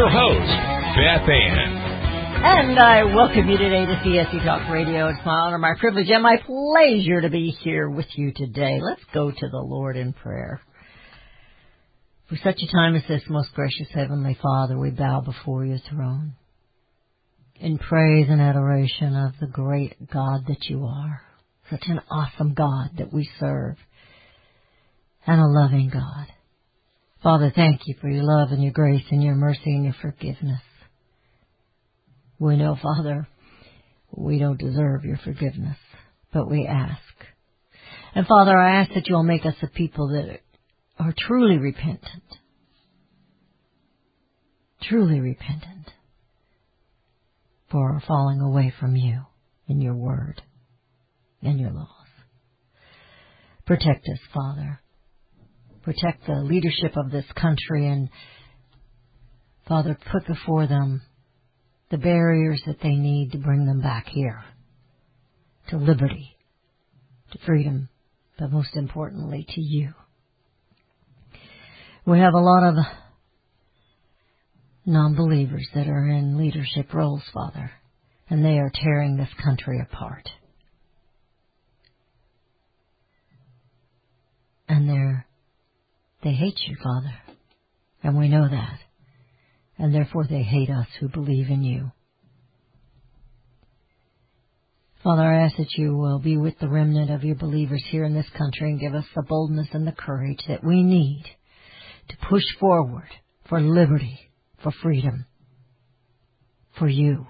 Your host, Beth Ann. And I welcome you today to CSC Talk Radio. It's my honor, my privilege, and my pleasure to be here with you today. Let's go to the Lord in prayer. For such a time as this, most gracious Heavenly Father, we bow before your throne in praise and adoration of the great God that you are. Such an awesome God that we serve and a loving God. Father, thank you for your love and your grace and your mercy and your forgiveness. We know, Father, we don't deserve your forgiveness, but we ask. And Father, I ask that you'll make us a people that are truly repentant. Truly repentant for our falling away from you and your word and your laws. Protect us, Father. Protect the leadership of this country and Father, put before them the barriers that they need to bring them back here to liberty, to freedom, but most importantly to you. We have a lot of non-believers that are in leadership roles, Father, and they are tearing this country apart. And they're, they hate you, Father, and we know that. And therefore they hate us who believe in you. Father, I ask that you will be with the remnant of your believers here in this country and give us the boldness and the courage that we need to push forward for liberty, for freedom, for you,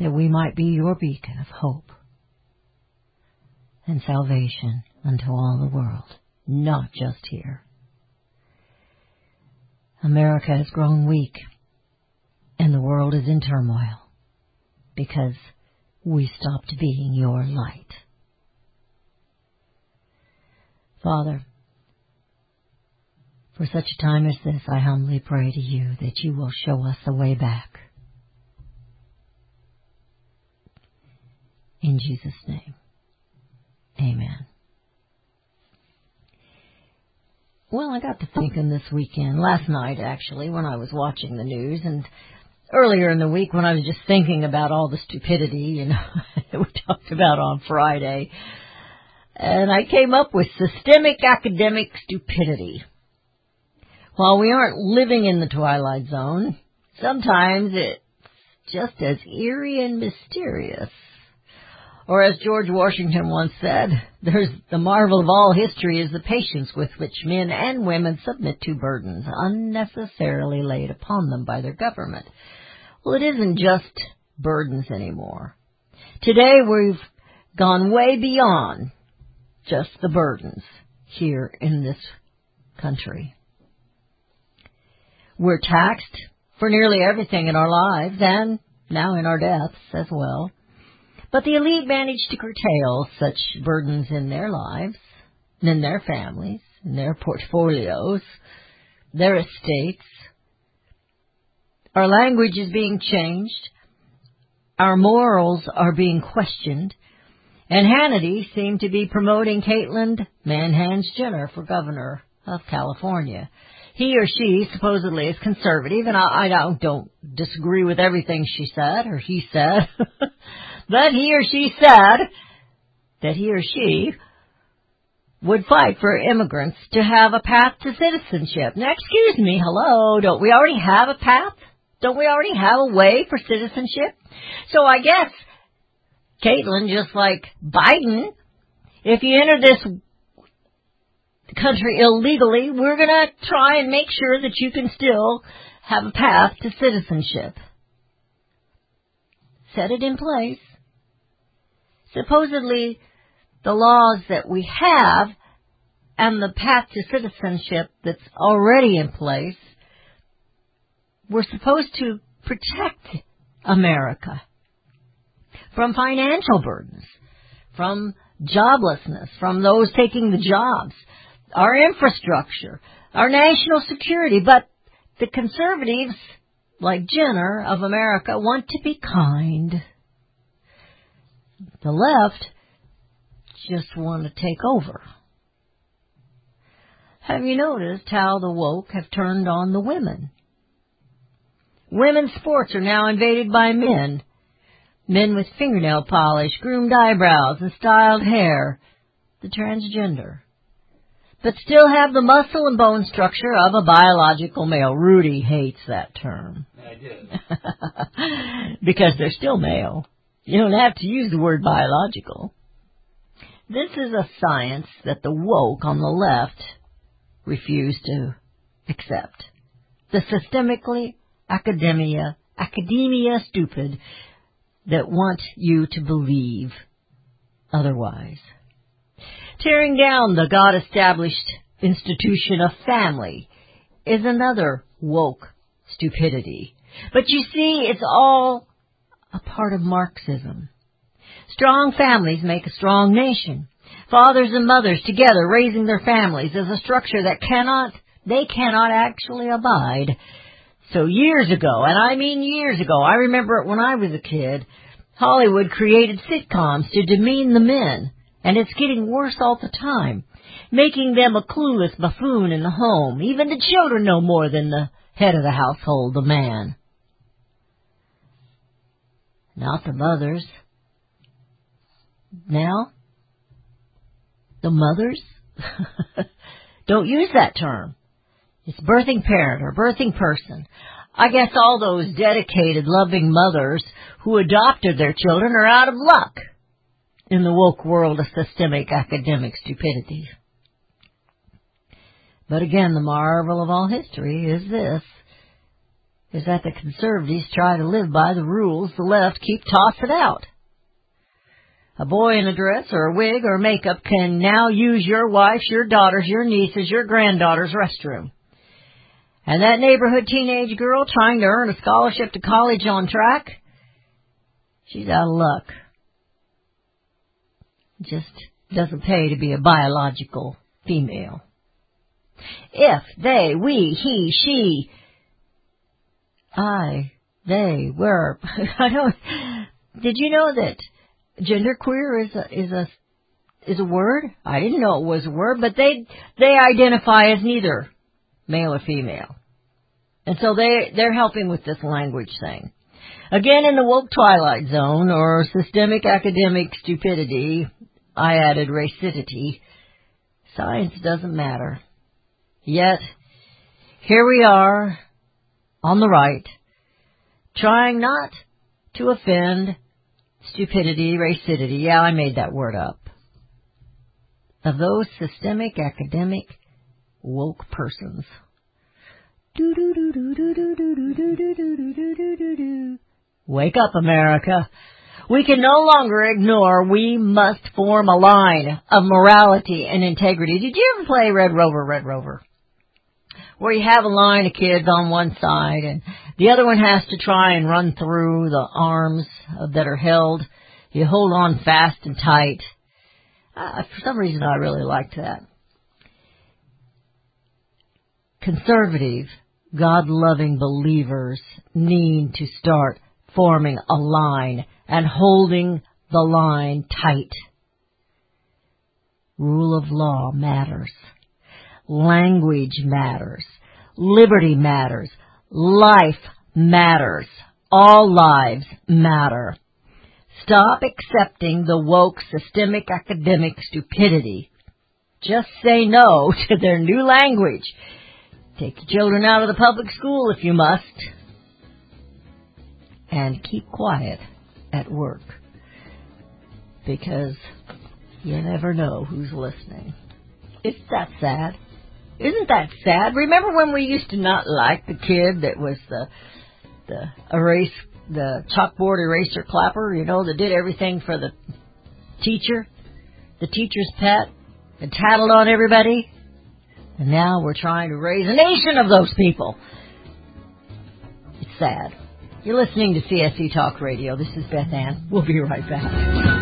that we might be your beacon of hope and salvation unto all the world, not just here. America has grown weak and the world is in turmoil because we stopped being your light. Father, for such a time as this, I humbly pray to you that you will show us the way back. In Jesus' name, amen. Well, I got to thinking this weekend, last night actually, when I was watching the news, and earlier in the week when I was just thinking about all the stupidity, you know, that we talked about on Friday. And I came up with systemic academic stupidity. While we aren't living in the twilight zone, sometimes it's just as eerie and mysterious. Or as George Washington once said, there's the marvel of all history is the patience with which men and women submit to burdens unnecessarily laid upon them by their government. Well, it isn't just burdens anymore. Today we've gone way beyond just the burdens here in this country. We're taxed for nearly everything in our lives and now in our deaths as well. But the elite managed to curtail such burdens in their lives, in their families, in their portfolios, their estates. Our language is being changed. Our morals are being questioned. And Hannity seemed to be promoting Caitlyn Manhans Jenner for governor of California. He or she supposedly is conservative, and I, I don't, don't disagree with everything she said or he said. But he or she said that he or she would fight for immigrants to have a path to citizenship. Now, excuse me, hello, don't we already have a path? Don't we already have a way for citizenship? So I guess, Caitlyn, just like Biden, if you enter this country illegally, we're gonna try and make sure that you can still have a path to citizenship. Set it in place supposedly the laws that we have and the path to citizenship that's already in place, we're supposed to protect America from financial burdens, from joblessness, from those taking the jobs, our infrastructure, our national security. But the conservatives, like Jenner of America, want to be kind. The left just want to take over. Have you noticed how the woke have turned on the women? Women's sports are now invaded by men. Men with fingernail polish, groomed eyebrows, and styled hair. The transgender. But still have the muscle and bone structure of a biological male. Rudy hates that term. I did. because they're still male. You don't have to use the word biological. This is a science that the woke on the left refuse to accept. The systemically academia, academia stupid that want you to believe otherwise. Tearing down the God established institution of family is another woke stupidity. But you see, it's all a part of Marxism. Strong families make a strong nation. Fathers and mothers together raising their families is a structure that cannot, they cannot actually abide. So years ago, and I mean years ago, I remember it when I was a kid, Hollywood created sitcoms to demean the men, and it's getting worse all the time, making them a clueless buffoon in the home. Even the children know more than the head of the household, the man. Not the mothers. Now, the mothers? Don't use that term. It's birthing parent or birthing person. I guess all those dedicated, loving mothers who adopted their children are out of luck in the woke world of systemic academic stupidity. But again, the marvel of all history is this, is that the conservatives try to live by the rules the left keep tossing out. A boy in a dress or a wig or makeup can now use your wife's, your daughter's, your niece's, your granddaughter's restroom. And that neighborhood teenage girl trying to earn a scholarship to college on track, she's out of luck. Just doesn't pay to be a biological female. If, they, we, he, she, I, they, were, I don't, did you know that genderqueer is a, is a, is a word? I didn't know it was a word, but they, they identify as neither male or female. And so they, they're helping with this language thing. Again, in the woke twilight zone or systemic academic stupidity, I added racidity. Science doesn't matter. Yet, here we are, on the right, trying not to offend stupidity, racidity. Yeah, I made that word up. Of those systemic academic woke persons. Wake up, America. We can no longer ignore we must form a line of morality and integrity. Did you ever play Red Rover, Red Rover? Where you have a line of kids on one side and the other one has to try and run through the arms that are held. You hold on fast and tight. Uh, for some reason I really liked that. Conservative, God-loving believers need to start forming a line and holding the line tight. Rule of law matters. Language matters. Liberty matters. Life matters. All lives matter. Stop accepting the woke systemic academic stupidity. Just say no to their new language. Take your children out of the public school if you must. And keep quiet at work. Because you never know who's listening. Isn't that sad? Isn't that sad? Remember when we used to not like the kid that was the the erase the chalkboard eraser clapper, you know, that did everything for the teacher, the teacher's pet. and tattled on everybody. And now we're trying to raise a nation of those people. It's sad. You're listening to CSC Talk Radio. This is Beth Ann. We'll be right back.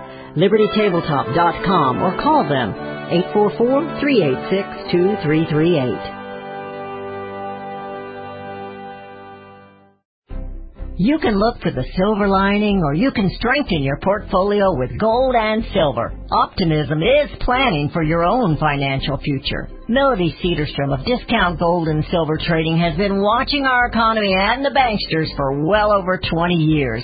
LibertyTabletop.com or call them 844-386-2338. You can look for the silver lining or you can strengthen your portfolio with gold and silver. Optimism is planning for your own financial future. Melody Cedarstrom of Discount Gold and Silver Trading has been watching our economy and the banksters for well over 20 years.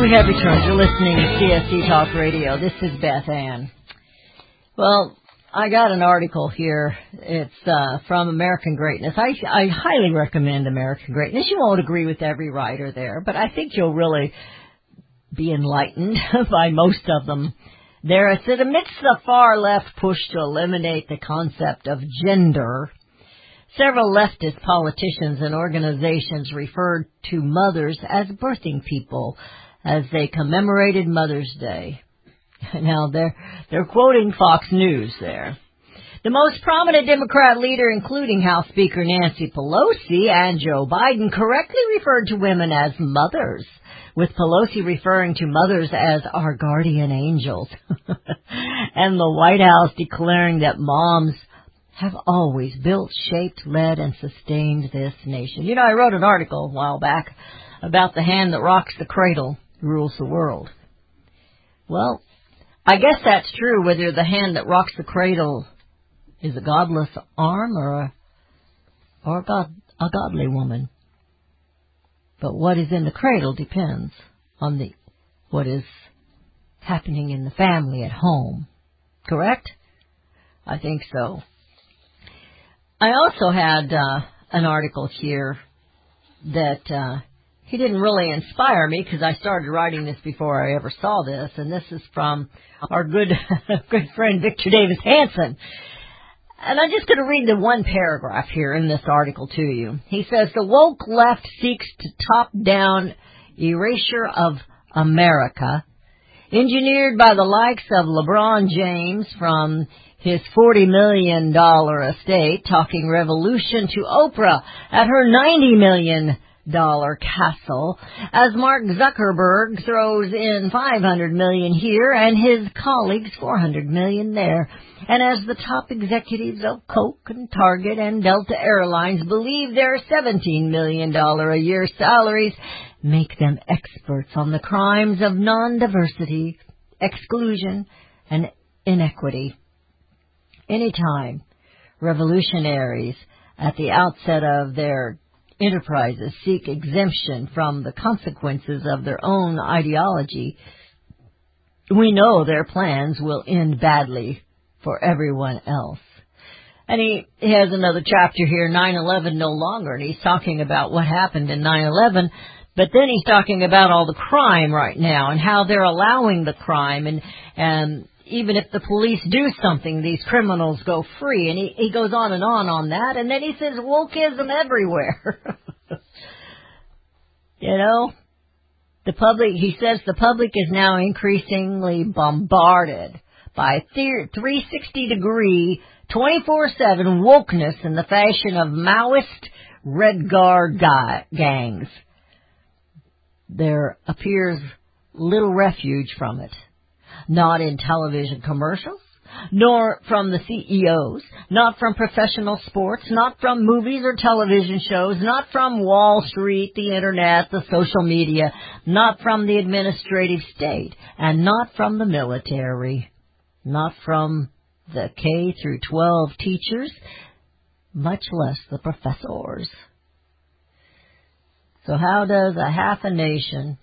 We have returned. You're listening to CSC Talk Radio. This is Beth Ann. Well, I got an article here. It's uh, from American Greatness. I, I highly recommend American Greatness. You won't agree with every writer there, but I think you'll really be enlightened by most of them. There it said, amidst the far left push to eliminate the concept of gender, several leftist politicians and organizations referred to mothers as birthing people as they commemorated Mother's Day. Now they're they're quoting Fox News there. The most prominent Democrat leader, including House Speaker Nancy Pelosi and Joe Biden, correctly referred to women as mothers, with Pelosi referring to mothers as our guardian angels, and the White House declaring that moms have always built, shaped, led, and sustained this nation. You know, I wrote an article a while back about the hand that rocks the cradle rules the world. Well, I guess that's true whether the hand that rocks the cradle is a godless arm or a or a god a godly woman. But what is in the cradle depends on the what is happening in the family at home. Correct? I think so. I also had uh, an article here that uh, he didn't really inspire me because I started writing this before I ever saw this, and this is from our good good friend Victor Davis Hanson. And I'm just going to read the one paragraph here in this article to you. He says the woke left seeks to top down erasure of America, engineered by the likes of LeBron James from his $40 million estate, talking revolution to Oprah at her $90 million castle, as Mark Zuckerberg throws in 500 million here and his colleagues 400 million there. And as the top executives of Coke and Target and Delta Airlines believe their $17 million a year salaries make them experts on the crimes of non-diversity, exclusion, and inequity. Anytime revolutionaries at the outset of their enterprises seek exemption from the consequences of their own ideology, we know their plans will end badly for everyone else. And he, he has another chapter here, 9-11 no longer, and he's talking about what happened in 9-11, but then he's talking about all the crime right now and how they're allowing the crime and, and even if the police do something, these criminals go free. And he, he goes on and on on that. And then he says wokeism everywhere. you know, the public, he says the public is now increasingly bombarded by 360 degree, 24-7 wokeness in the fashion of Maoist Red Guard guy, gangs. There appears little refuge from it not in television commercials, nor from the CEOs, not from professional sports, not from movies or television shows, not from Wall Street, the internet, the social media, not from the administrative state, and not from the military, not from the K through 12 teachers, much less the professors. So how does a half a nation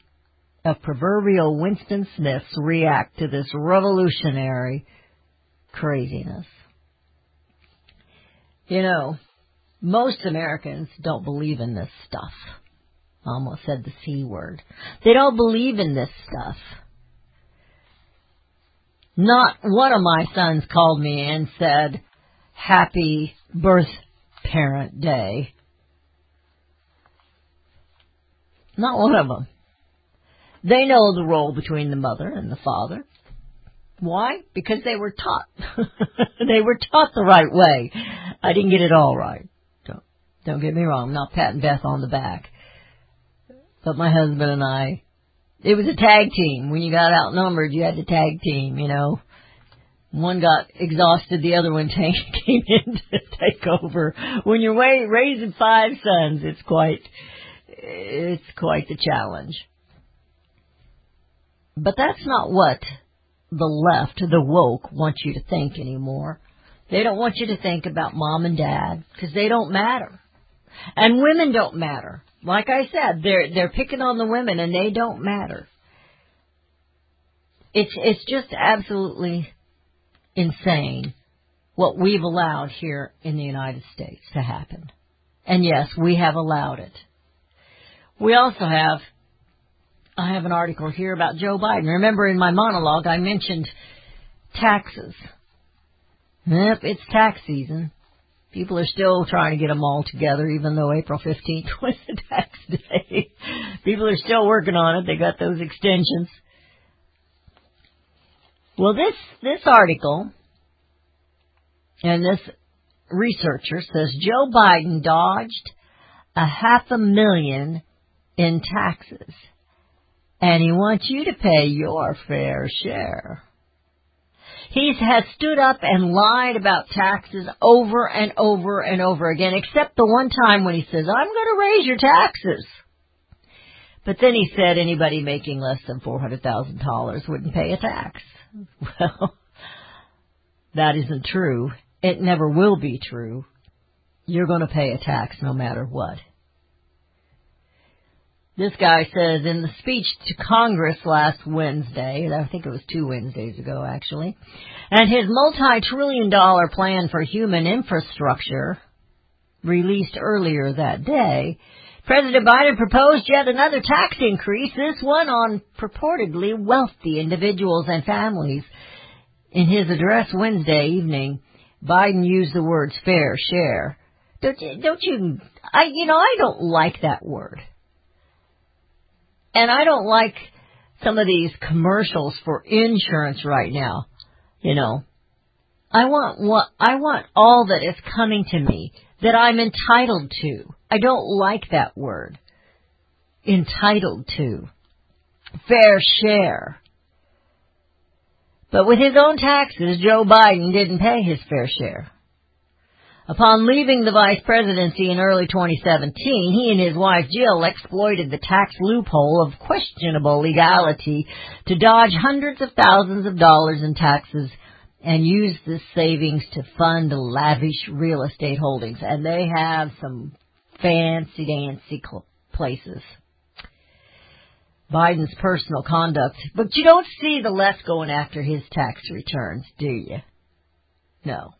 of proverbial Winston Smiths react to this revolutionary craziness. You know, most Americans don't believe in this stuff. I almost said the C word. They don't believe in this stuff. Not one of my sons called me and said, Happy birth parent day. Not one of them. They know the role between the mother and the father. Why? Because they were taught. they were taught the right way. I didn't get it all right. Don't, don't get me wrong. I'm not patting Beth on the back. But my husband and I, it was a tag team. When you got outnumbered, you had to tag team, you know. One got exhausted, the other one came in to take over. When you're raising five sons, it's quite, it's quite the challenge. But that's not what the left, the woke, want you to think anymore. They don't want you to think about mom and dad because they don't matter. And women don't matter. Like I said, they're they're picking on the women and they don't matter. It's it's just absolutely insane what we've allowed here in the United States to happen. And yes, we have allowed it. We also have I have an article here about Joe Biden. Remember in my monologue I mentioned taxes. Yep, it's tax season. People are still trying to get them all together, even though April 15th was the tax day. People are still working on it. They got those extensions. Well, this, this article and this researcher says Joe Biden dodged a half a million in taxes and he wants you to pay your fair share. He has stood up and lied about taxes over and over and over again, except the one time when he says, I'm going to raise your taxes. But then he said anybody making less than $400,000 wouldn't pay a tax. Well, that isn't true. It never will be true. You're going to pay a tax no matter what. This guy says in the speech to Congress last Wednesday, I think it was two Wednesdays ago actually, and his multi-trillion dollar plan for human infrastructure released earlier that day, President Biden proposed yet another tax increase, this one on purportedly wealthy individuals and families. In his address Wednesday evening, Biden used the words fair share. Don't you, don't you, I, you know, I don't like that word. And I don't like some of these commercials for insurance right now. You know, I want what, I want all that is coming to me that I'm entitled to. I don't like that word. Entitled to. Fair share. But with his own taxes, Joe Biden didn't pay his fair share. Upon leaving the vice presidency in early 2017, he and his wife Jill exploited the tax loophole of questionable legality to dodge hundreds of thousands of dollars in taxes and used the savings to fund lavish real estate holdings. And they have some fancy dancy places. Biden's personal conduct, but you don't see the left going after his tax returns, do you? No.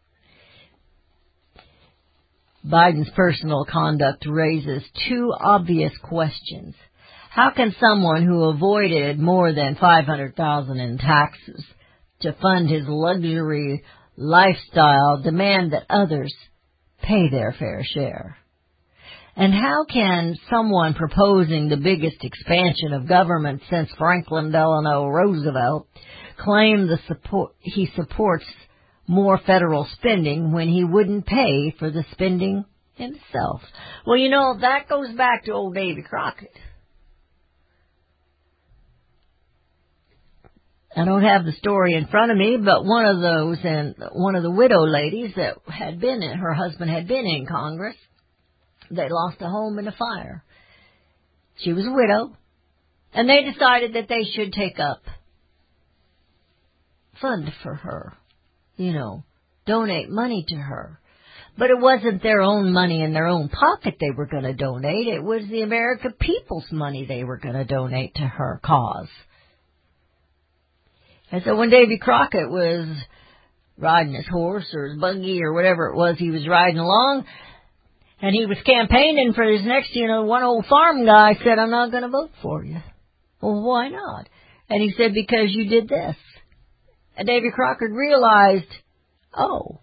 Biden's personal conduct raises two obvious questions. How can someone who avoided more than 500,000 in taxes to fund his luxury lifestyle demand that others pay their fair share? And how can someone proposing the biggest expansion of government since Franklin Delano Roosevelt claim the support he supports more federal spending when he wouldn't pay for the spending himself? Well, you know, that goes back to old Davy Crockett. I don't have the story in front of me, but one of those and one of the widow ladies that had been in, her husband had been in Congress, they lost a home in a fire. She was a widow, and they decided that they should take up fund for her. You know, donate money to her. But it wasn't their own money in their own pocket they were going to donate. It was the American people's money they were going to donate to her cause. And so when Davy Crockett was riding his horse or his buggy or whatever it was he was riding along, and he was campaigning for his next, you know, one old farm guy said, I'm not going to vote for you. Well, why not? And he said, because you did this. And Davy Crockett realized, oh,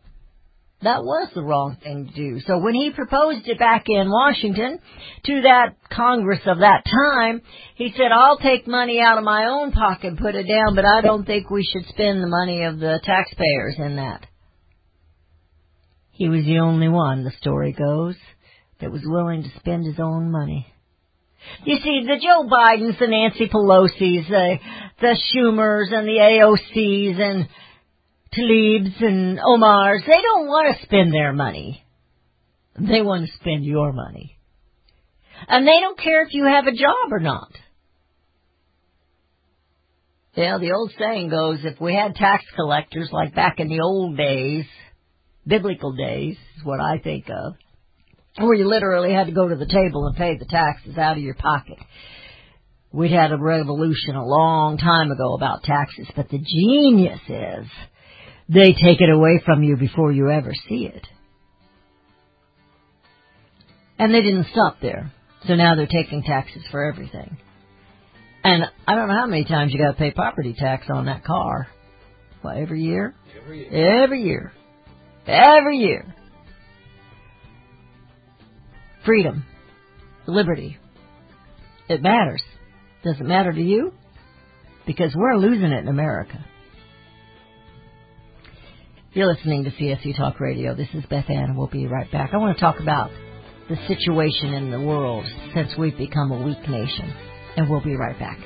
that was the wrong thing to do. So when he proposed it back in Washington to that Congress of that time, he said, I'll take money out of my own pocket and put it down, but I don't think we should spend the money of the taxpayers in that. He was the only one, the story goes, that was willing to spend his own money. You see, the Joe Bidens, the Nancy Pelosi's, the, the Schumers and the AOCs and Tlaibs and Omars, they don't want to spend their money. They want to spend your money. And they don't care if you have a job or not. Yeah, the old saying goes, if we had tax collectors like back in the old days, biblical days is what I think of, where you literally had to go to the table and pay the taxes out of your pocket. We'd had a revolution a long time ago about taxes, but the genius is they take it away from you before you ever see it. And they didn't stop there. So now they're taking taxes for everything. And I don't know how many times you gotta pay property tax on that car. What, every year? Every year. Every year. Every year. Freedom. Liberty. It matters. Does it matter to you? Because we're losing it in America. You're listening to CSC Talk Radio. This is Beth Ann, and we'll be right back. I want to talk about the situation in the world since we've become a weak nation, and we'll be right back.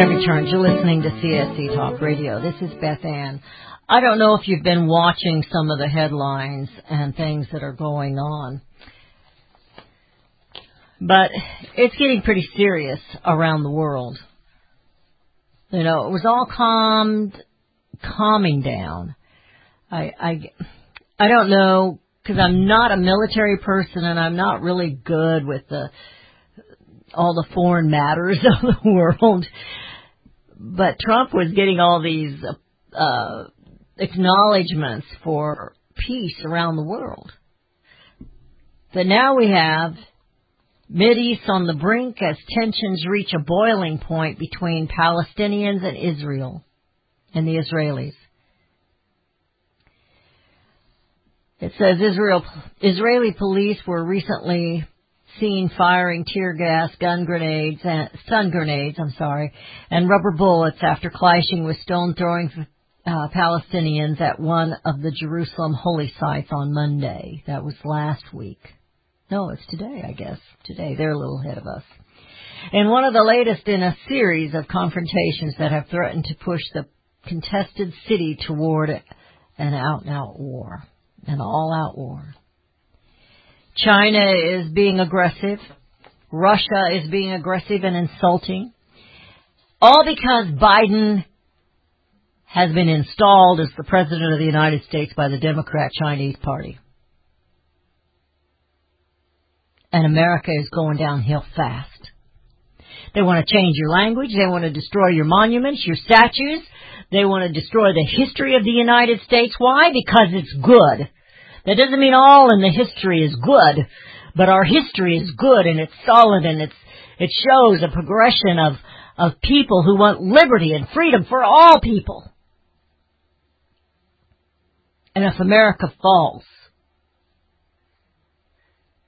Have returned. You're listening to CSC Talk Radio. This is Beth Ann. I don't know if you've been watching some of the headlines and things that are going on, but it's getting pretty serious around the world. You know, it was all calmed, calming down. I, I, I don't know because I'm not a military person and I'm not really good with the all the foreign matters of the world. But Trump was getting all these uh, acknowledgments for peace around the world. But now we have Mideast on the brink as tensions reach a boiling point between Palestinians and Israel and the Israelis. It says Israel Israeli police were recently seen firing tear gas, gun grenades, and stun grenades, I'm sorry, and rubber bullets after clashing with stone throwing uh, Palestinians at one of the Jerusalem holy sites on Monday. That was last week. No, it's today, I guess. Today. They're a little ahead of us. And one of the latest in a series of confrontations that have threatened to push the contested city toward an out and out war. An all out war. China is being aggressive. Russia is being aggressive and insulting. All because Biden has been installed as the President of the United States by the Democrat Chinese Party. And America is going downhill fast. They want to change your language. They want to destroy your monuments, your statues. They want to destroy the history of the United States. Why? Because it's good. That doesn't mean all in the history is good, but our history is good and it's solid and it's, it shows a progression of, of people who want liberty and freedom for all people. And if America falls,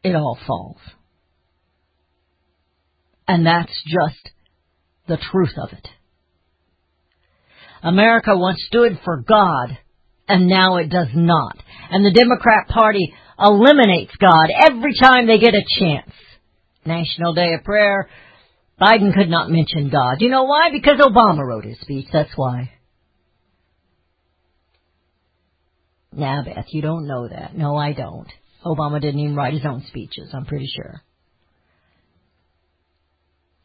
it all falls. And that's just the truth of it. America once stood for God, and now it does not. And the Democrat Party eliminates God every time they get a chance. National Day of Prayer, Biden could not mention God. You know why? Because Obama wrote his speech, that's why. Now, Beth, you don't know that. No, I don't. Obama didn't even write his own speeches, I'm pretty sure.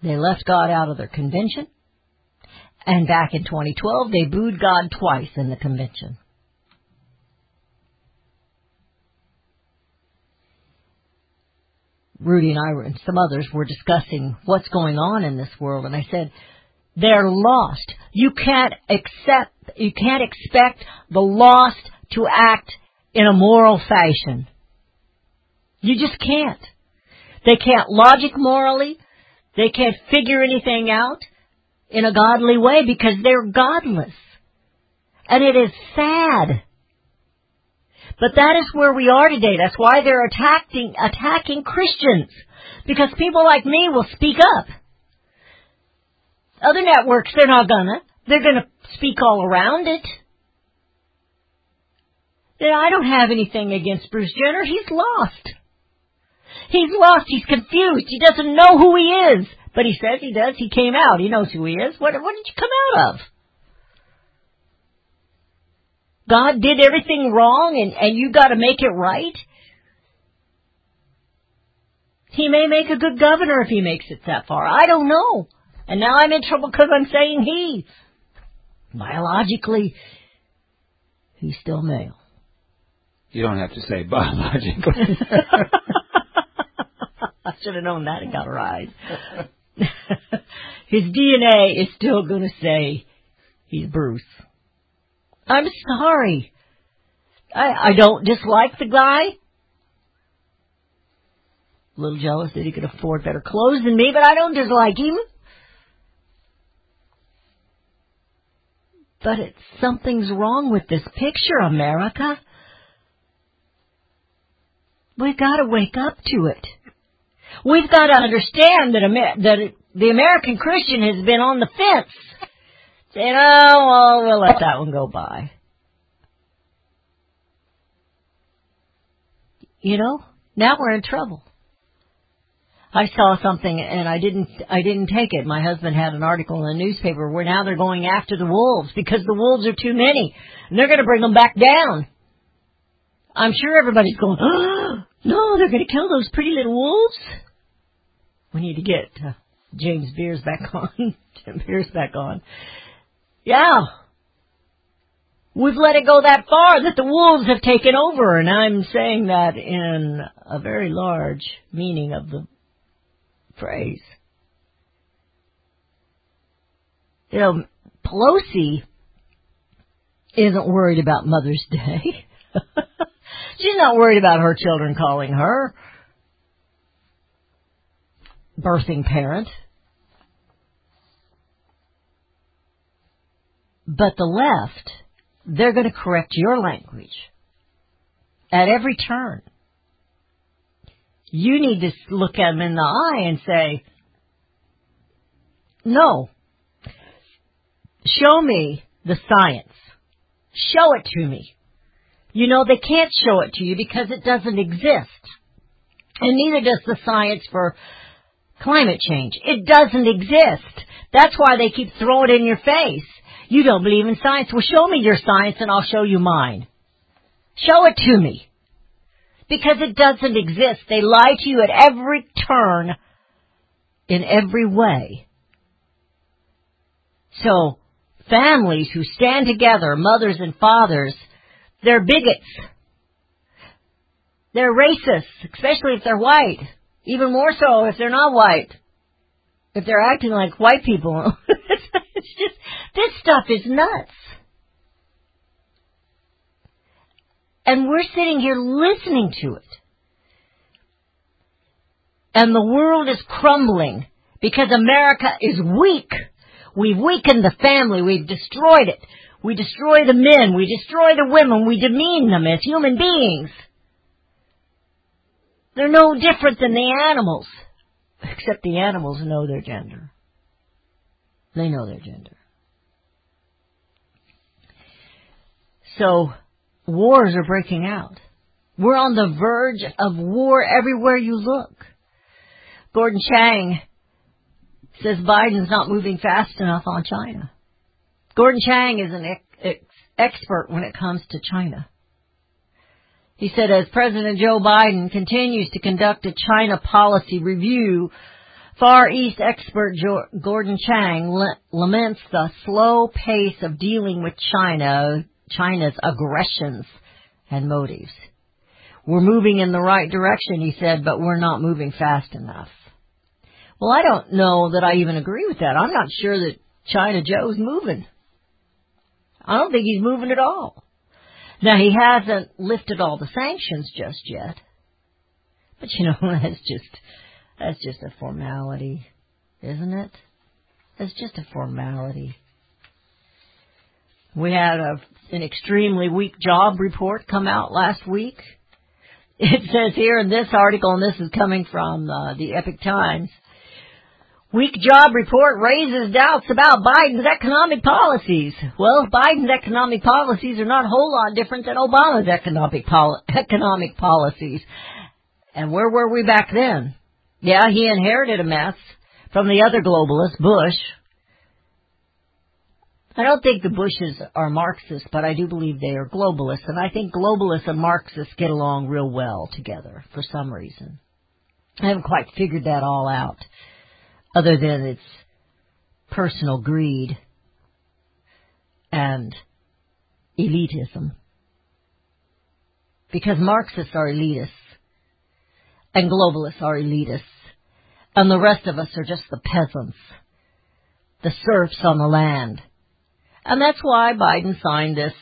They left God out of their convention. And back in 2012, they booed God twice in the convention. Rudy and I were, and some others were discussing what's going on in this world, and I said, they're lost. You can't accept, you can't expect the lost to act in a moral fashion. You just can't. They can't logic morally. They can't figure anything out in a godly way because they're godless. And it is sad. But that is where we are today. That's why they're attacking, attacking Christians. Because people like me will speak up. Other networks, they're not gonna. They're gonna speak all around it. Then I don't have anything against Bruce Jenner. He's lost. He's lost. He's confused. He doesn't know who he is. But he says he does. He came out. He knows who he is. What, what did you come out of? God did everything wrong and, and you gotta make it right? He may make a good governor if he makes it that far. I don't know. And now I'm in trouble because I'm saying he. Biologically, he's still male. You don't have to say biologically. I should have known that it got a rise. His DNA is still going to say he's Bruce. I'm sorry. I, I don't dislike the guy. A little jealous that he could afford better clothes than me, but I don't dislike him. But something's wrong with this picture, America. We've got to wake up to it. We've got to understand that, Amer- that it, the American Christian has been on the fence. Saying, oh, well, we'll let that one go by. You know, now we're in trouble. I saw something and I didn't I didn't take it. My husband had an article in the newspaper where now they're going after the wolves because the wolves are too many and they're going to bring them back down. I'm sure everybody's going, oh, no, they're going to kill those pretty little wolves. We need to get uh, James Beers back on, Jim Beers back on. Yeah, we've let it go that far that the wolves have taken over, and I'm saying that in a very large meaning of the phrase. You know, Pelosi isn't worried about Mother's Day. She's not worried about her children calling her birthing parent. But the left, they're going to correct your language at every turn. You need to look at them in the eye and say, no, show me the science. Show it to me. You know, they can't show it to you because it doesn't exist. And neither does the science for climate change. It doesn't exist. That's why they keep throwing it in your face. You don't believe in science. Well, show me your science and I'll show you mine. Show it to me. Because it doesn't exist. They lie to you at every turn, in every way. So, families who stand together, mothers and fathers, they're bigots. They're racists, especially if they're white. Even more so if they're not white. If they're acting like white people. this stuff is nuts. And we're sitting here listening to it. And the world is crumbling because America is weak. We've weakened the family. We've destroyed it. We destroy the men. We destroy the women. We demean them as human beings. They're no different than the animals. Except the animals know their gender. They know their gender. So, wars are breaking out. We're on the verge of war everywhere you look. Gordon Chang says Biden's not moving fast enough on China. Gordon Chang is an ex- ex- expert when it comes to China. He said as President Joe Biden continues to conduct a China policy review, Far East expert Gordon Chang laments the slow pace of dealing with China, China's aggressions and motives. We're moving in the right direction, he said, but we're not moving fast enough. Well, I don't know that I even agree with that. I'm not sure that China Joe's moving. I don't think he's moving at all. Now he hasn't lifted all the sanctions just yet. But you know, that's just that's just a formality, isn't it? It's just a formality. We had a, an extremely weak job report come out last week. It says here in this article, and this is coming from uh, the Epoch Times, Weak job report raises doubts about Biden's economic policies. Well, Biden's economic policies are not a whole lot different than Obama's economic pol- economic policies. And where were we back then? Yeah, he inherited a mess from the other globalist, Bush. I don't think the Bushes are Marxists, but I do believe they are globalists, and I think globalists and Marxists get along real well together for some reason. I haven't quite figured that all out other than its personal greed and elitism. Because Marxists are elitists and globalists are elitists and the rest of us are just the peasants, the serfs on the land. And that's why Biden signed this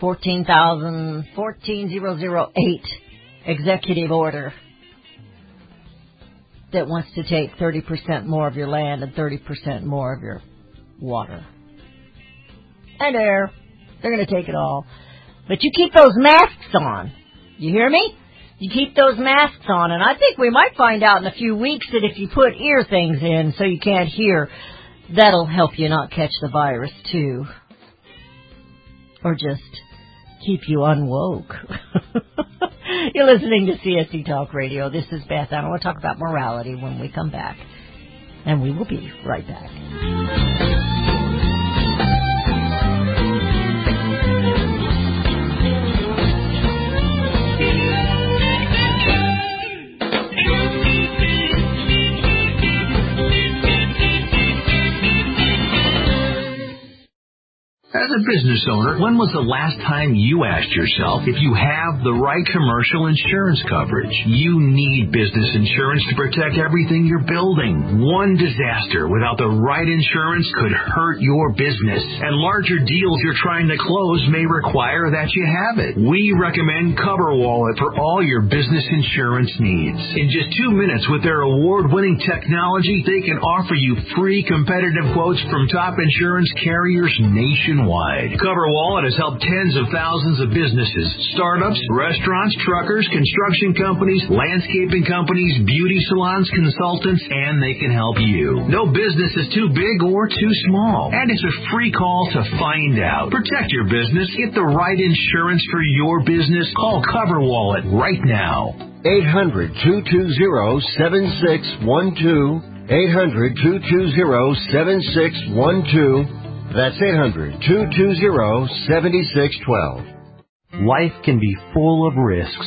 14,000, 14008 executive order that wants to take 30% more of your land and 30% more of your water. And air. They're going to take it all. But you keep those masks on. You hear me? You keep those masks on, and I think we might find out in a few weeks that if you put ear things in so you can't hear, that'll help you not catch the virus too. Or just keep you unwoke. You're listening to CSC Talk Radio. This is Beth, I want to talk about morality when we come back. And we will be right back. A business owner, when was the last time you asked yourself if you have the right commercial insurance coverage? You need business insurance to protect everything you're building. One disaster without the right insurance could hurt your business, and larger deals you're trying to close may require that you have it. We recommend CoverWallet for all your business insurance needs. In just two minutes with their award-winning technology, they can offer you free competitive quotes from top insurance carriers nationwide. CoverWallet has helped tens of thousands of businesses, startups, restaurants, truckers, construction companies, landscaping companies, beauty salons, consultants, and they can help you. No business is too big or too small. And it's a free call to find out. Protect your business. Get the right insurance for your business. Call CoverWallet right now. 800 220 7612. 800 220 7612. That's 800 220 7612. Life can be full of risks.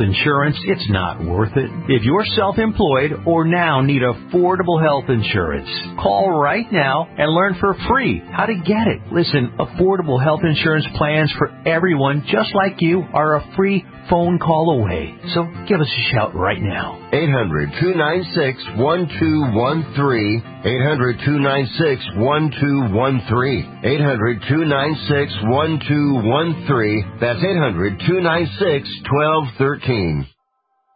insurance. It's not worth it. If you're self-employed or now need affordable health insurance, call right now and learn for free how to get it. Listen, affordable health insurance plans for everyone just like you are a free phone call away. So give us a shout right now. 800 296 1213. 800 296 1213. 800 296 1213. That's 800 296 1213.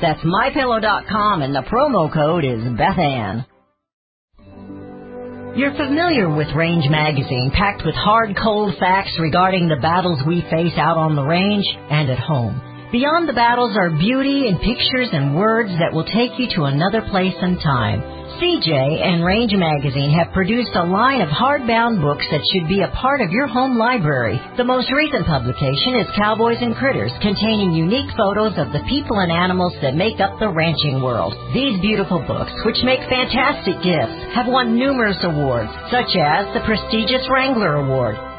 That's mypillow.com and the promo code is Bethann. You're familiar with Range Magazine, packed with hard, cold facts regarding the battles we face out on the range and at home. Beyond the battles are beauty and pictures and words that will take you to another place and time. CJ and Range Magazine have produced a line of hardbound books that should be a part of your home library. The most recent publication is Cowboys and Critters, containing unique photos of the people and animals that make up the ranching world. These beautiful books, which make fantastic gifts, have won numerous awards, such as the prestigious Wrangler Award,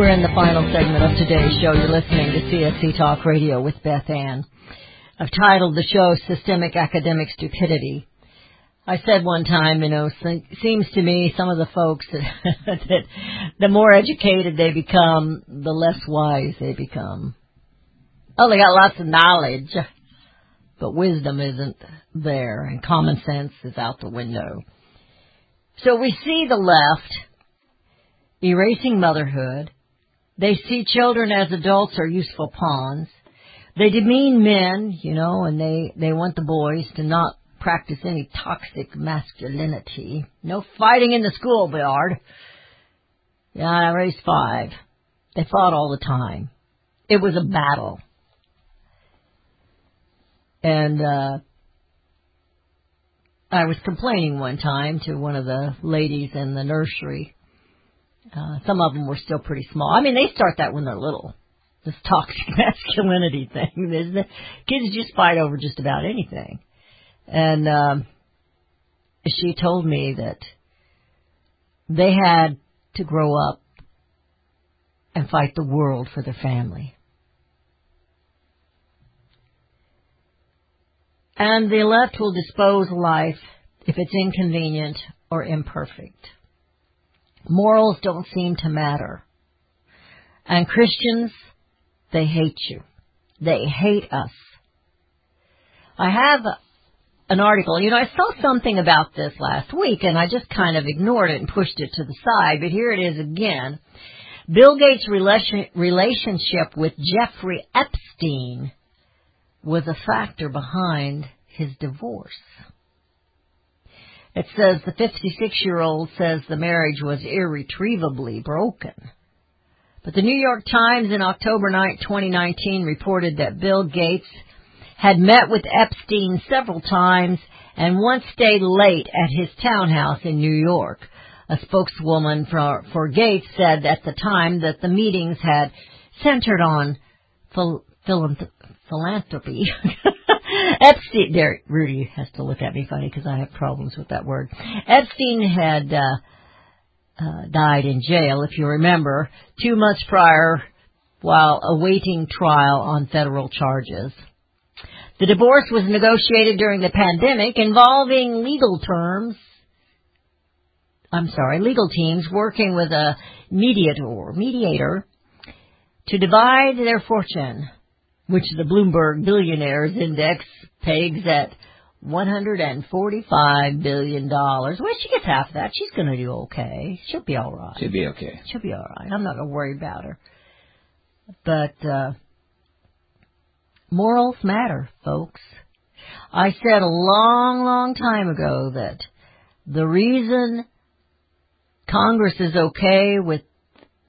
We're in the final segment of today's show. You're listening to CSC Talk Radio with Beth Ann. I've titled the show Systemic Academic Stupidity. I said one time, you know, se- seems to me some of the folks that, that the more educated they become, the less wise they become. Oh, they got lots of knowledge, but wisdom isn't there, and common sense is out the window. So we see the left erasing motherhood. They see children as adults or useful pawns. They demean men, you know, and they, they want the boys to not practice any toxic masculinity. No fighting in the schoolyard. Yeah, I raised five. They fought all the time. It was a battle. And, uh, I was complaining one time to one of the ladies in the nursery. Uh, some of them were still pretty small. I mean, they start that when they're little. This toxic masculinity thing. There's the, kids just fight over just about anything. And um, she told me that they had to grow up and fight the world for their family. And the left will dispose of life if it's inconvenient or imperfect. Morals don't seem to matter. And Christians, they hate you. They hate us. I have an article, you know, I saw something about this last week and I just kind of ignored it and pushed it to the side, but here it is again. Bill Gates' relation, relationship with Jeffrey Epstein was a factor behind his divorce. It says the 56 year old says the marriage was irretrievably broken. But the New York Times in October 9, 2019 reported that Bill Gates had met with Epstein several times and once stayed late at his townhouse in New York. A spokeswoman for, for Gates said at the time that the meetings had centered on phil, philanthropy. Epstein, there, Rudy has to look at me funny because I have problems with that word. Epstein had uh, uh, died in jail, if you remember, two months prior while awaiting trial on federal charges. The divorce was negotiated during the pandemic involving legal terms. I'm sorry, legal teams working with a mediator, mediator to divide their fortune, which the Bloomberg Billionaires Index pegs at $145 billion. Well, she gets half of that. She's gonna do okay. She'll be alright. Should be okay. She'll be alright. I'm not gonna worry about her. But, uh, morals matter, folks. I said a long, long time ago that the reason Congress is okay with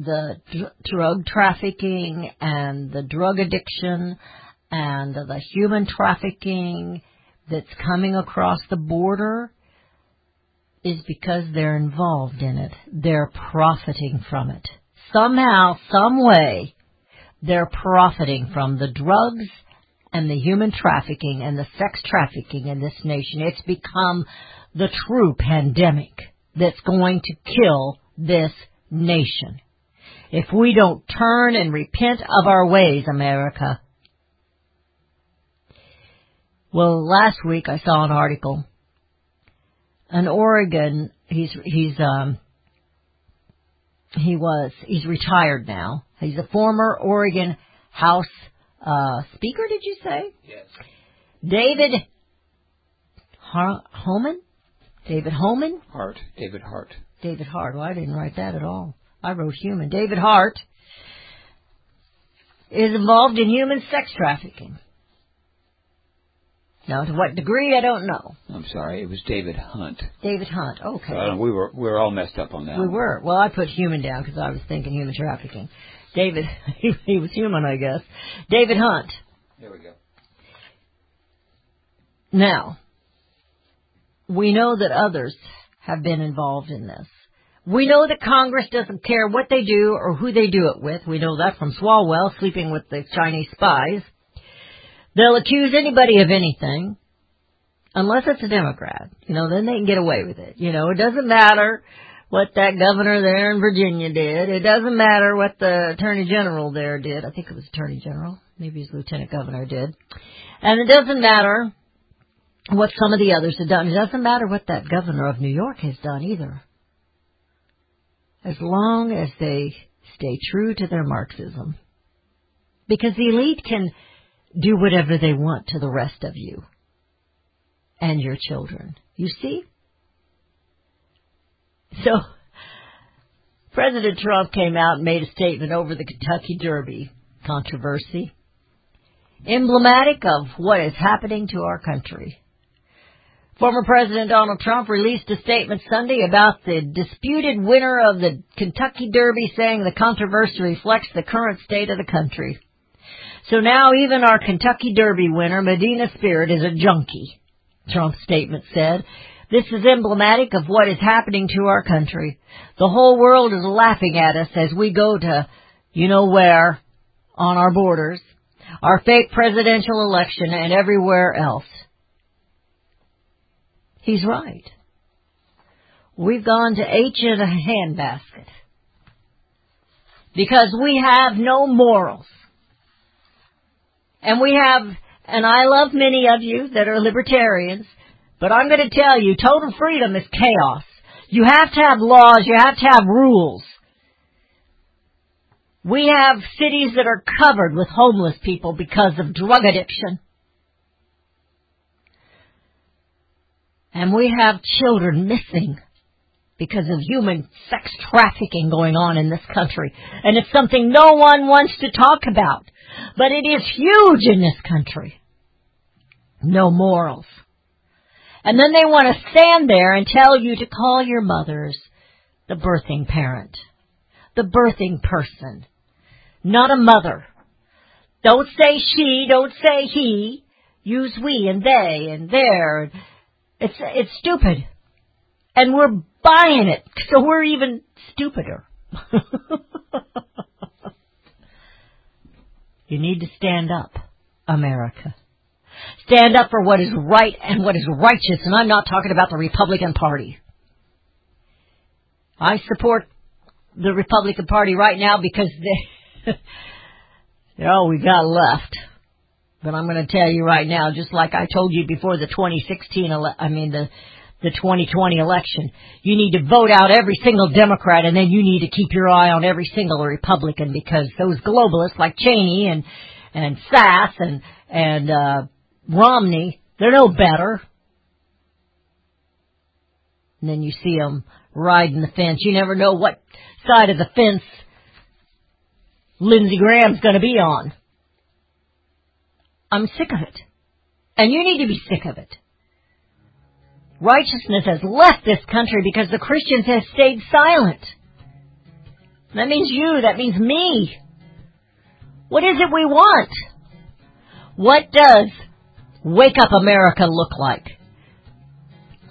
the dr- drug trafficking and the drug addiction and the human trafficking that's coming across the border is because they're involved in it. They're profiting from it. Somehow, some way, they're profiting from the drugs and the human trafficking and the sex trafficking in this nation. It's become the true pandemic that's going to kill this nation. If we don't turn and repent of our ways, America. Well, last week I saw an article. An Oregon, he's, he's, um, he was, he's retired now. He's a former Oregon House, uh, speaker, did you say? Yes. David Har- Homan? David Homan? Hart. David Hart. David Hart. Well, I didn't write that at all. I wrote human. David Hart is involved in human sex trafficking. Now, to what degree, I don't know. I'm sorry. It was David Hunt. David Hunt. Okay. Uh, we were we were all messed up on that. We one. were. Well, I put human down because I was thinking human trafficking. David, he, he was human, I guess. David Hunt. There we go. Now, we know that others have been involved in this. We know that Congress doesn't care what they do or who they do it with. We know that from Swalwell sleeping with the Chinese spies. They'll accuse anybody of anything, unless it's a Democrat. You know, then they can get away with it. You know, it doesn't matter what that governor there in Virginia did. It doesn't matter what the attorney general there did. I think it was attorney general. Maybe his lieutenant governor did. And it doesn't matter what some of the others have done. It doesn't matter what that governor of New York has done either. As long as they stay true to their Marxism. Because the elite can do whatever they want to the rest of you and your children. You see? So, President Trump came out and made a statement over the Kentucky Derby controversy, emblematic of what is happening to our country. Former President Donald Trump released a statement Sunday about the disputed winner of the Kentucky Derby, saying the controversy reflects the current state of the country. So now even our Kentucky Derby winner, Medina Spirit, is a junkie, Trump's statement said. This is emblematic of what is happening to our country. The whole world is laughing at us as we go to, you know where, on our borders, our fake presidential election, and everywhere else. He's right. We've gone to H in a handbasket. Because we have no morals. And we have, and I love many of you that are libertarians, but I'm going to tell you, total freedom is chaos. You have to have laws, you have to have rules. We have cities that are covered with homeless people because of drug addiction. And we have children missing because of human sex trafficking going on in this country. And it's something no one wants to talk about. But it is huge in this country. No morals. And then they want to stand there and tell you to call your mothers the birthing parent, the birthing person, not a mother. Don't say she, don't say he. Use we and they and their. It's it's stupid, and we're buying it, so we're even stupider. you need to stand up, America. Stand up for what is right and what is righteous, and I'm not talking about the Republican Party. I support the Republican Party right now because they, they're all we got left. But I'm going to tell you right now, just like I told you before the 2016, ele- I mean the the 2020 election, you need to vote out every single Democrat, and then you need to keep your eye on every single Republican because those globalists like Cheney and and Sass and and uh, Romney, they're no better. And then you see them riding the fence. You never know what side of the fence Lindsey Graham's going to be on. I'm sick of it. And you need to be sick of it. Righteousness has left this country because the Christians have stayed silent. That means you, that means me. What is it we want? What does Wake Up America look like?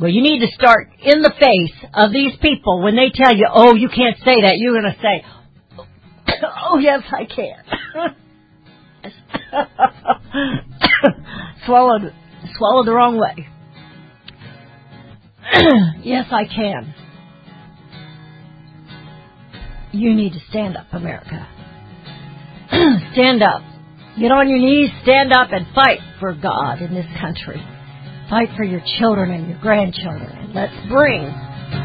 Well, you need to start in the face of these people when they tell you, oh, you can't say that. You're going to say, oh, yes, I can. swallowed, swallowed the wrong way. yes, I can. You need to stand up, America. stand up. Get on your knees, stand up, and fight for God in this country. Fight for your children and your grandchildren, and let's bring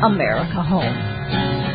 America home.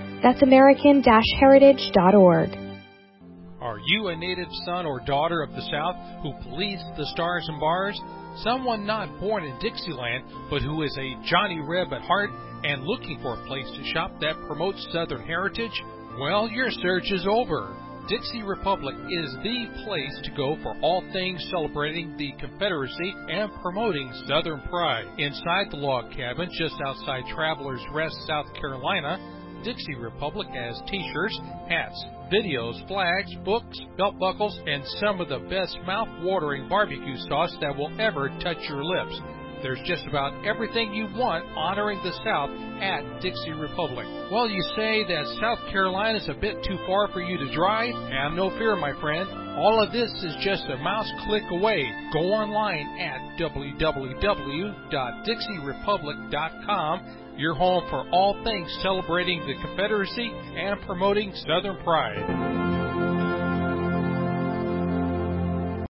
That's American-Heritage.org. Are you a native son or daughter of the South who bleeds the stars and bars? Someone not born in Dixieland, but who is a Johnny Reb at heart and looking for a place to shop that promotes Southern heritage? Well, your search is over. Dixie Republic is the place to go for all things celebrating the Confederacy and promoting Southern pride. Inside the log cabin, just outside Travelers Rest, South Carolina, Dixie Republic has t-shirts, hats, videos, flags, books, belt buckles, and some of the best mouth-watering barbecue sauce that will ever touch your lips. There's just about everything you want honoring the South at Dixie Republic. Well, you say that South Carolina is a bit too far for you to drive? Have no fear, my friend. All of this is just a mouse click away. Go online at www.dixierepublic.com your home for all things celebrating the Confederacy and promoting Southern pride.